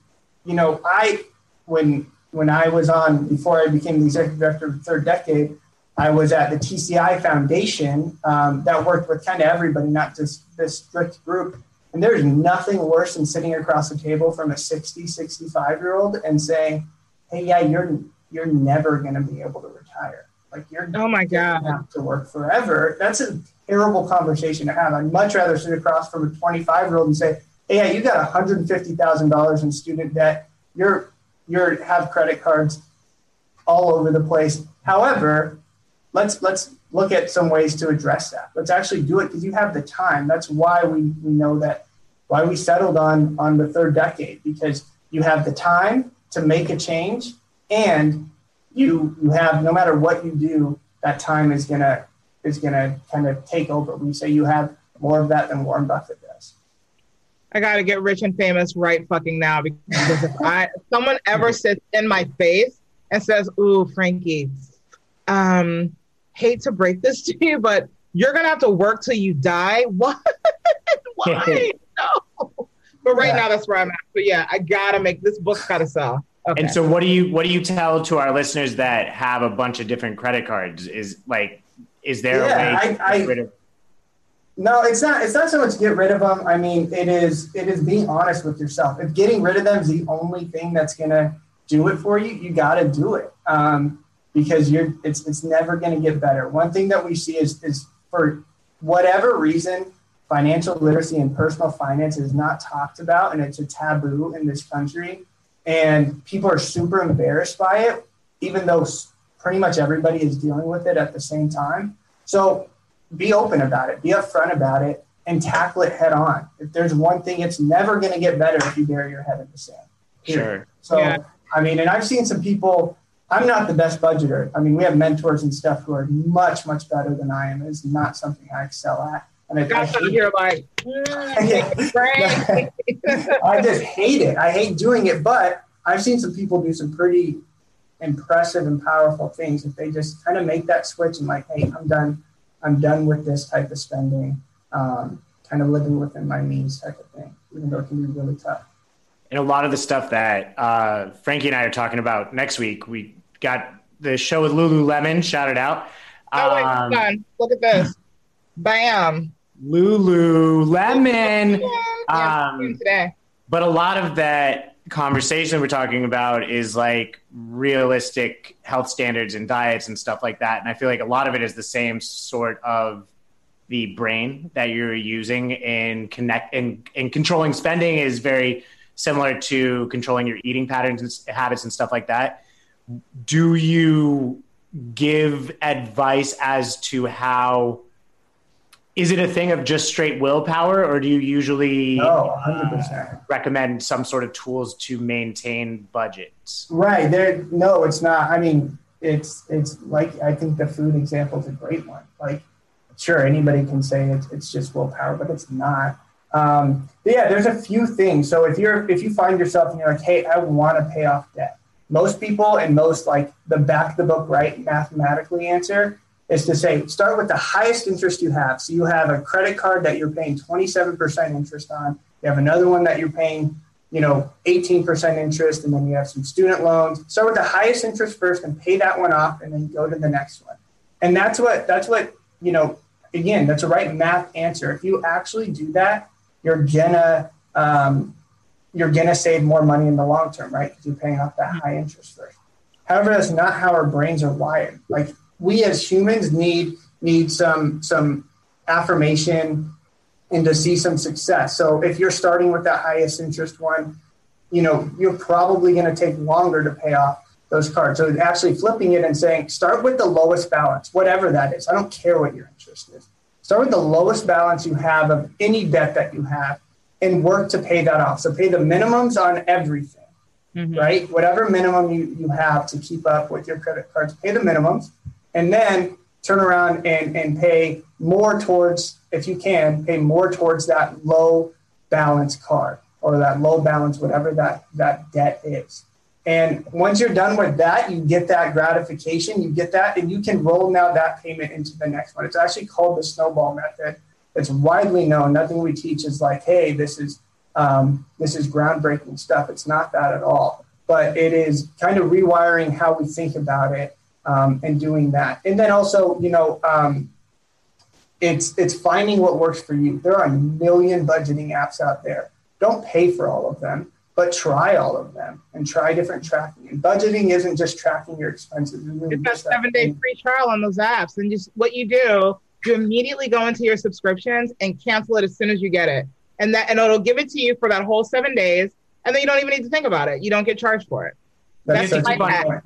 Speaker 1: you know I when when I was on before I became the executive director of the third decade, I was at the TCI Foundation um, that worked with kind of everybody, not just this strict group. And there's nothing worse than sitting across the table from a 60, 65 year old and saying, hey, yeah, you're you're never going to be able to retire. Like you're
Speaker 3: oh my god
Speaker 1: have to work forever. That's a terrible conversation to have. I'd much rather sit across from a 25 year old and say, hey, yeah, you got 150 thousand dollars in student debt. You're you're have credit cards all over the place. However, let's let's look at some ways to address that. Let's actually do it because you have the time. That's why we, we know that why we settled on on the third decade because you have the time to make a change and you you have no matter what you do that time is gonna is gonna kind of take over we say you have more of that than warren buffett
Speaker 3: i gotta get rich and famous right fucking now because if i someone ever sits in my face and says ooh franqi um hate to break this to you but you're gonna have to work till you die what why no but right yeah. now that's where i'm at but yeah i gotta make this book's gotta sell
Speaker 4: Okay. And so what do you what do you tell to our listeners that have a bunch of different credit cards? Is like is there
Speaker 1: yeah,
Speaker 4: a way
Speaker 1: I, I, No, it's not. It's not so much get rid of them. I mean, it is. It is being honest with yourself. If getting rid of them is the only thing that's gonna do it for you, you got to do it um, because you're. It's it's never gonna get better. One thing that we see is is for whatever reason, financial literacy and personal finance is not talked about, and it's a taboo in this country, and people are super embarrassed by it, even though pretty much everybody is dealing with it at the same time. So be open about it, be upfront about it, and tackle it head on. If there's one thing, it's never going to get better if you bury your head in the sand.
Speaker 4: Sure.
Speaker 1: So,
Speaker 3: Yeah.
Speaker 1: I mean, and I've seen some people. I'm not the best budgeter. I mean, we have mentors and stuff who are much, much better than I am. It's not something I excel at, and I, I
Speaker 3: Got something
Speaker 1: hate
Speaker 3: here like, mm, brain.
Speaker 1: I just hate it. I hate doing it, but I've seen some people do some pretty impressive and powerful things if they just kind of make that switch and like, hey, I'm done. I'm done with this type of spending. Um, kind of living within my means type of thing, even though it can be really tough.
Speaker 4: And a lot of the stuff that uh, Franqi and I are talking about next week, we got the show with Lululemon. Shout it out.
Speaker 3: Oh wait,
Speaker 4: Um,
Speaker 3: on. Look at this. Bam.
Speaker 4: Lululemon.
Speaker 3: Yeah,
Speaker 4: Um,
Speaker 3: today.
Speaker 4: But a lot of that conversation we're talking about is like realistic health standards and diets and stuff like that. And I feel like a lot of it is the same sort of the brain that you're using in connect in, in controlling spending is very similar to controlling your eating patterns and habits and stuff like that. Do you give advice as to how is it a thing of just straight willpower or do you usually
Speaker 1: No, 100%.
Speaker 4: recommend some sort of tools to maintain budgets.
Speaker 1: Right there. No, it's not. I mean, it's it's like I think the food example is a great one. Like, sure, anybody can say it's it's just willpower, but it's not. Um, yeah, there's a few things. So if you're if you find yourself and you're like, hey, I want to pay off debt. Most people and most like the back of the book right mathematically answer is to say start with the highest interest you have. So you have a credit card that you're paying 27% interest on. You have another one that you're paying you know, 18% interest, and then you have some student loans. Start with the highest interest first and pay that one off, and then go to the next one. And that's what that's what you know. Again, that's a right math answer. If you actually do that, you're gonna um, you're gonna save more money in the long term, right? Because you're paying off that high interest first. However, that's not how our brains are wired. Like we as humans need need some some affirmation and to see some success. So if you're starting with that highest interest one, you know, you're probably going to take longer to pay off those cards. So actually flipping it and saying, start with the lowest balance, whatever that is. I don't care what your interest is. Start with the lowest balance you have of any debt that you have and work to pay that off. So pay the minimums on everything, mm-hmm. right? Whatever minimum you, you have to keep up with your credit cards, pay the minimums and then turn around and, and pay more towards, if you can, pay more towards that low balance card or that low balance, whatever that, that debt is. And once you're done with that, you get that gratification, you get that, and you can roll now that payment into the next one. It's actually called the snowball method. It's widely known. Nothing we teach is like, hey, this is um, this is groundbreaking stuff. It's not that at all. But it is kind of rewiring how we think about it um, and doing that. And then also, you know, um, it's it's finding what works for you. There are a million budgeting apps out there. Don't pay for all of them, but try all of them and try different tracking. And budgeting isn't just tracking your expenses.
Speaker 3: It's that seven day free trial on those apps. And just what you do, you immediately go into your subscriptions and cancel it as soon as you get it. And that and it'll give it to you for that whole seven days. And then you don't even need to think about it. You don't get charged for it.
Speaker 1: That's,
Speaker 3: That's
Speaker 1: such a good point.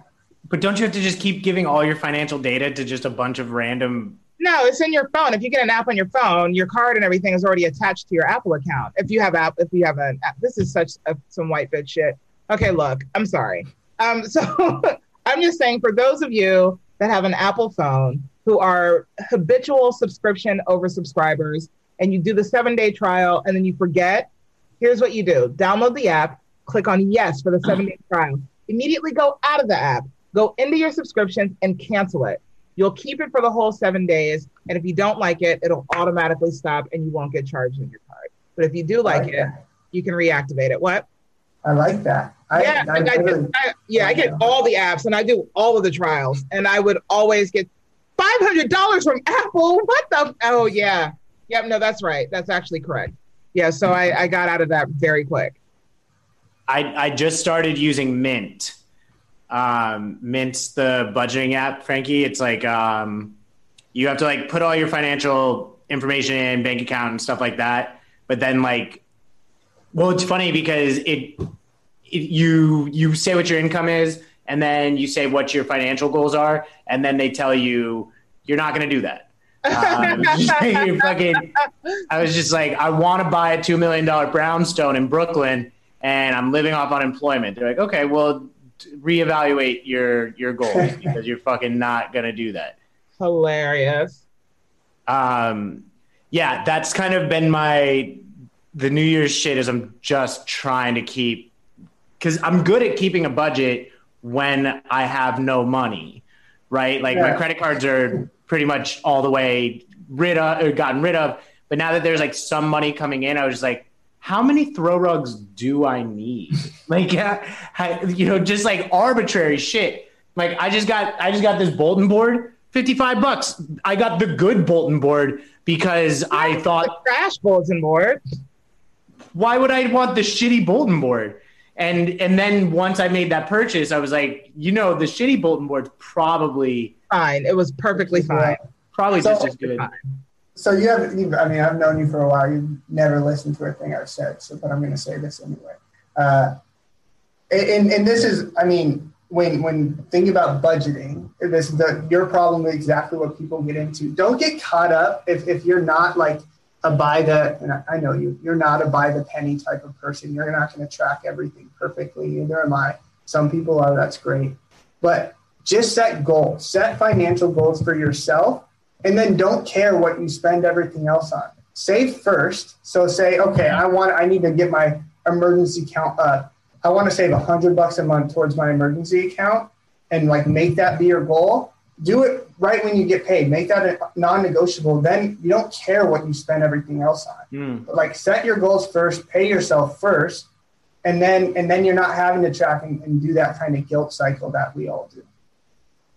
Speaker 4: But don't you have to just keep giving all your financial data to just a bunch of random?
Speaker 3: No, it's in your phone. If you get an app on your phone, your card and everything is already attached to your Apple account. If you have app, if you have an app, this is such a, some white bitch shit. Okay, look, I'm sorry. Um, so I'm just saying for those of you that have an Apple phone who are habitual subscription over subscribers, and you do the seven day trial and then you forget, here's what you do: download the app, click on yes for the seven day trial. Immediately go out of the app, go into your subscriptions, and cancel it. You'll keep it for the whole seven days. And if you don't like it, it'll automatically stop and you won't get charged on your card. But if you do like
Speaker 1: like
Speaker 3: it,
Speaker 1: that.
Speaker 3: you can reactivate it. What?
Speaker 1: I like that. I,
Speaker 3: yeah,
Speaker 1: I,
Speaker 3: I, I
Speaker 1: really-
Speaker 3: get, I, yeah, I get all the apps and I do all of the trials. And I would always get $500 from Apple. What the? Oh, yeah. Yep, no, that's right. That's actually correct. Yeah, so I, I got out of that very quick.
Speaker 4: I, I just started using Mint. Um, Mint's the budgeting app, Franqi. It's like um, you have to like put all your financial information in, bank account and stuff like that. But then like, well, it's funny because it, it you you say what your income is, and then you say what your financial goals are, and then they tell you you're not going to do that. Um, fucking, I was just like, I want to buy a two million dollar brownstone in Brooklyn, and I'm living off unemployment. They're like, okay, well, reevaluate your your goals because you're fucking not gonna do that.
Speaker 3: Hilarious.
Speaker 4: Um, yeah, that's kind of been my the New Year's shit. Is I'm just trying to keep because I'm good at keeping a budget when I have no money, right? Like yeah. my credit cards are pretty much all the way rid of or gotten rid of. But now that there's like some money coming in, I was just like, how many throw rugs do I need? like, yeah, you know, just like arbitrary shit. Like, I just got, I just got this Bolton board, fifty-five bucks. I got the good Bolton board because I thought
Speaker 3: trash Bolton board.
Speaker 4: Why would I want the shitty Bolton board? And and then once I made that purchase, I was like, you know, the shitty bulletin board's probably
Speaker 3: fine. It was perfectly fine.
Speaker 4: Probably so, just as good.
Speaker 1: So you have, I mean, I've known you for a while. You've never listened to a thing I've said, so but I'm going to say this anyway. Uh, and and this is, I mean, when when thinking about budgeting, this the your problem is exactly what people get into. Don't get caught up if if you're not like a buy the and I, know you you're not a buy the penny type of person. You're not going to track everything perfectly. Neither am I. Some people are. That's great, but just set goals, set financial goals for yourself, and then don't care what you spend everything else on. Save first. So say, okay, I want, I need to get my emergency account up. I want to save a hundred bucks a month towards my emergency account, and like make that be your goal. Do it right when you get paid. Make that a non-negotiable. Then you don't care what you spend everything else on. Mm. But like set your goals first. Pay yourself first, and then and then you're not having to track and, and do that kind of guilt cycle that we all do.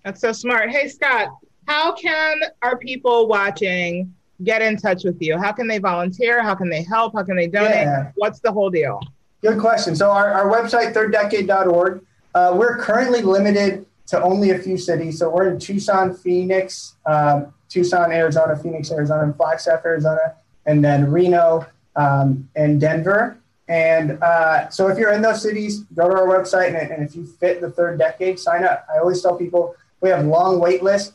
Speaker 3: That's so smart. Hey, Scott, how can our people watching get in touch with you? How can they volunteer? How can they help? How can they donate? Yeah. What's the whole deal?
Speaker 1: Good question. So, our, our website, thirddecade.org, uh, we're currently limited to only a few cities. So, we're in Tucson, Phoenix, um, Tucson, Arizona, Phoenix, Arizona, and Flagstaff, Arizona, and then Reno um, and Denver. And uh, so, if you're in those cities, go to our website, and, and if you fit the third decade, sign up. I always tell people we have long wait lists.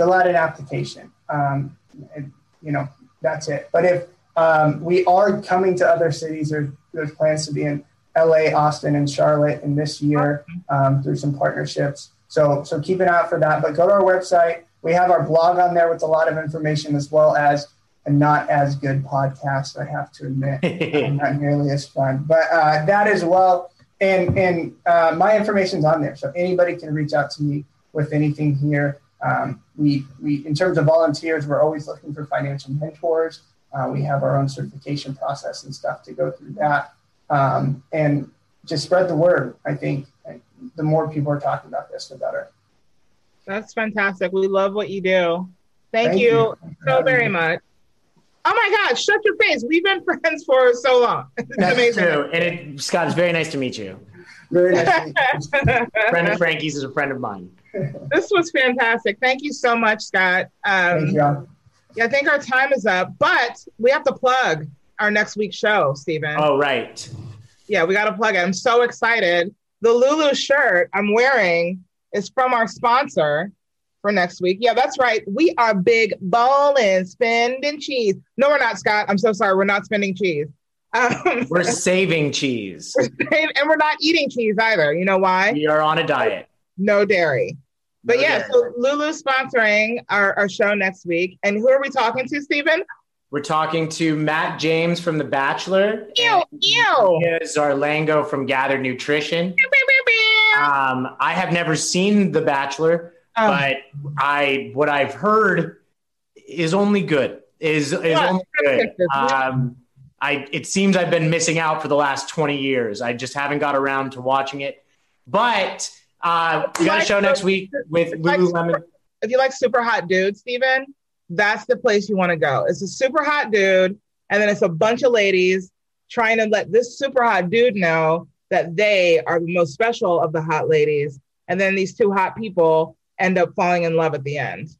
Speaker 1: Out an application. Um, and, you know, that's it. But if um, we are coming to other cities, there's, there's plans to be in LA, Austin, and Charlotte in this year um, through some partnerships. So, so keep an eye out for that. But go to our website. We have our blog on there with a lot of information as well as a not as good podcast. I have to admit, not nearly as fun, but uh, that as well. And and uh, my information's on there, so anybody can reach out to me with anything here. Um, we, we, in terms of volunteers, we're always looking for financial mentors. Uh, we have our own certification process and stuff to go through that. Um, and just spread the word. I think the more people are talking about this, the better.
Speaker 3: That's fantastic. We love what you do. Thank, Thank you, you so very me. much. Oh my God, shut your face. We've been friends for so long.
Speaker 4: That's amazing. true. And it, Scott, it's very nice to meet you.
Speaker 1: Very nice.
Speaker 4: friend of Franqi's is a friend of mine.
Speaker 3: This was fantastic. Thank you so much, Scott. Um,
Speaker 1: Thank you.
Speaker 3: Yeah, I think our time is up, but we have to plug our next week's show, Stephen.
Speaker 4: Oh, right.
Speaker 3: Yeah, we got to plug it. I'm so excited. The Lulu shirt I'm wearing is from our sponsor for next week. Yeah, that's right. We are big ballin', spending cheese. No, we're not, Scott. I'm so sorry. We're not spending cheese.
Speaker 4: Um, we're saving cheese.
Speaker 3: We're and we're not eating cheese either. You know why?
Speaker 4: We are on a diet.
Speaker 3: No dairy. But yeah, so Lulu's sponsoring our, our show next week. And who are we talking to, Stephen?
Speaker 4: We're talking to Matt James from The Bachelor.
Speaker 3: Ew, ew.
Speaker 4: Zarlango from Gathered Nutrition. Um, I have never seen The Bachelor, oh. but I what I've heard is only good. Is is yeah, only good. Um, I it seems I've been missing out for the last 20 years. I just haven't got around to watching it. But uh, we got a show next week with Lululemon.
Speaker 3: If you like super hot dudes, Steven, that's the place you want to go. It's a super hot dude, and then it's a bunch of ladies trying to let this super hot dude know that they are the most special of the hot ladies. And then these two hot people end up falling in love at the end.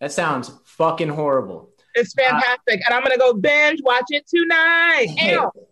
Speaker 4: That sounds fucking horrible.
Speaker 3: It's fantastic, uh, and I'm gonna go binge watch it tonight.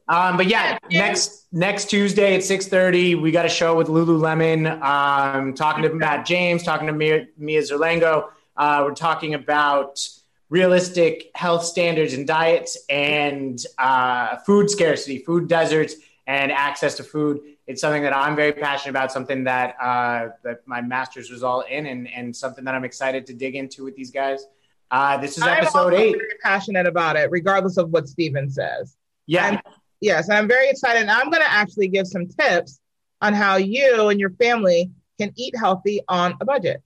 Speaker 4: um, but yeah, next next Tuesday at 6:30, we got a show with Lululemon. Um, talking to Matt James, talking to Mia, Mia Zerlengo. Uh, we're talking about realistic health standards and diets and uh, food scarcity, food deserts, and access to food. It's something that I'm very passionate about, something that uh, that my master's was all in, and, and something that I'm excited to dig into with these guys. Uh, this is episode
Speaker 3: I'm
Speaker 4: eight.
Speaker 3: Very passionate about it, regardless of what Steven says.
Speaker 4: Yeah.
Speaker 3: I'm, yes, I'm very excited. And I'm going to actually give some tips on how you and your family can eat healthy on a budget.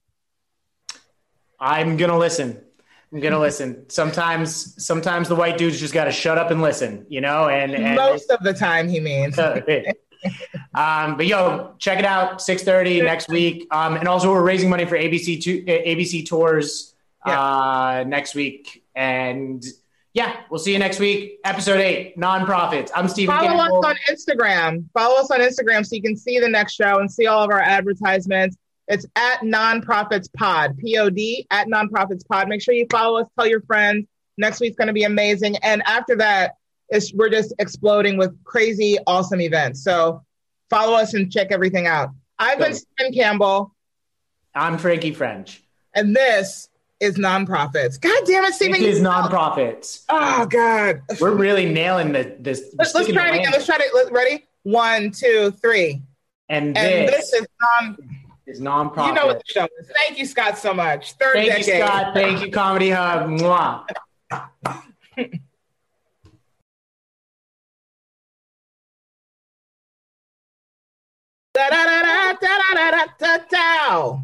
Speaker 4: I'm gonna listen. I'm gonna listen. Sometimes, sometimes the white dudes just got to shut up and listen, you know. And, and
Speaker 3: most of the time, he means.
Speaker 4: um, but yo, check it out. Six thirty next week. Um, and also, we're raising money for ABC to, ABC tours yeah. uh, next week. And yeah, we'll see you next week. Episode eight, Non Prophets. I'm Steven.
Speaker 3: Follow
Speaker 4: Campbell.
Speaker 3: us on Instagram. Follow us on Instagram so you can see the next show and see all of our advertisements. It's at Nonprofits Pod, P O D, at Nonprofits Pod. Make sure you follow us, tell your friends. Next week's going to be amazing. And after that, it's, we're just exploding with crazy, awesome events. So follow us and check everything out. I've been Steven Campbell.
Speaker 4: I'm Franqi French.
Speaker 3: And this is Non Prophets. God damn it, Steven.
Speaker 4: This is Non Prophets.
Speaker 3: Oh, God.
Speaker 4: We're really nailing the, this.
Speaker 3: Let's, let's try it again. Let's try it. Let's, ready? One, two, three.
Speaker 4: And this,
Speaker 3: and this is non
Speaker 4: is nonprofit.
Speaker 3: You know what the show is. Thank you, Scott, so much. Third
Speaker 4: Thank
Speaker 3: decade.
Speaker 4: you, Scott. Thank you, Comedy Hub. Mwah.
Speaker 3: da da da da da da da da da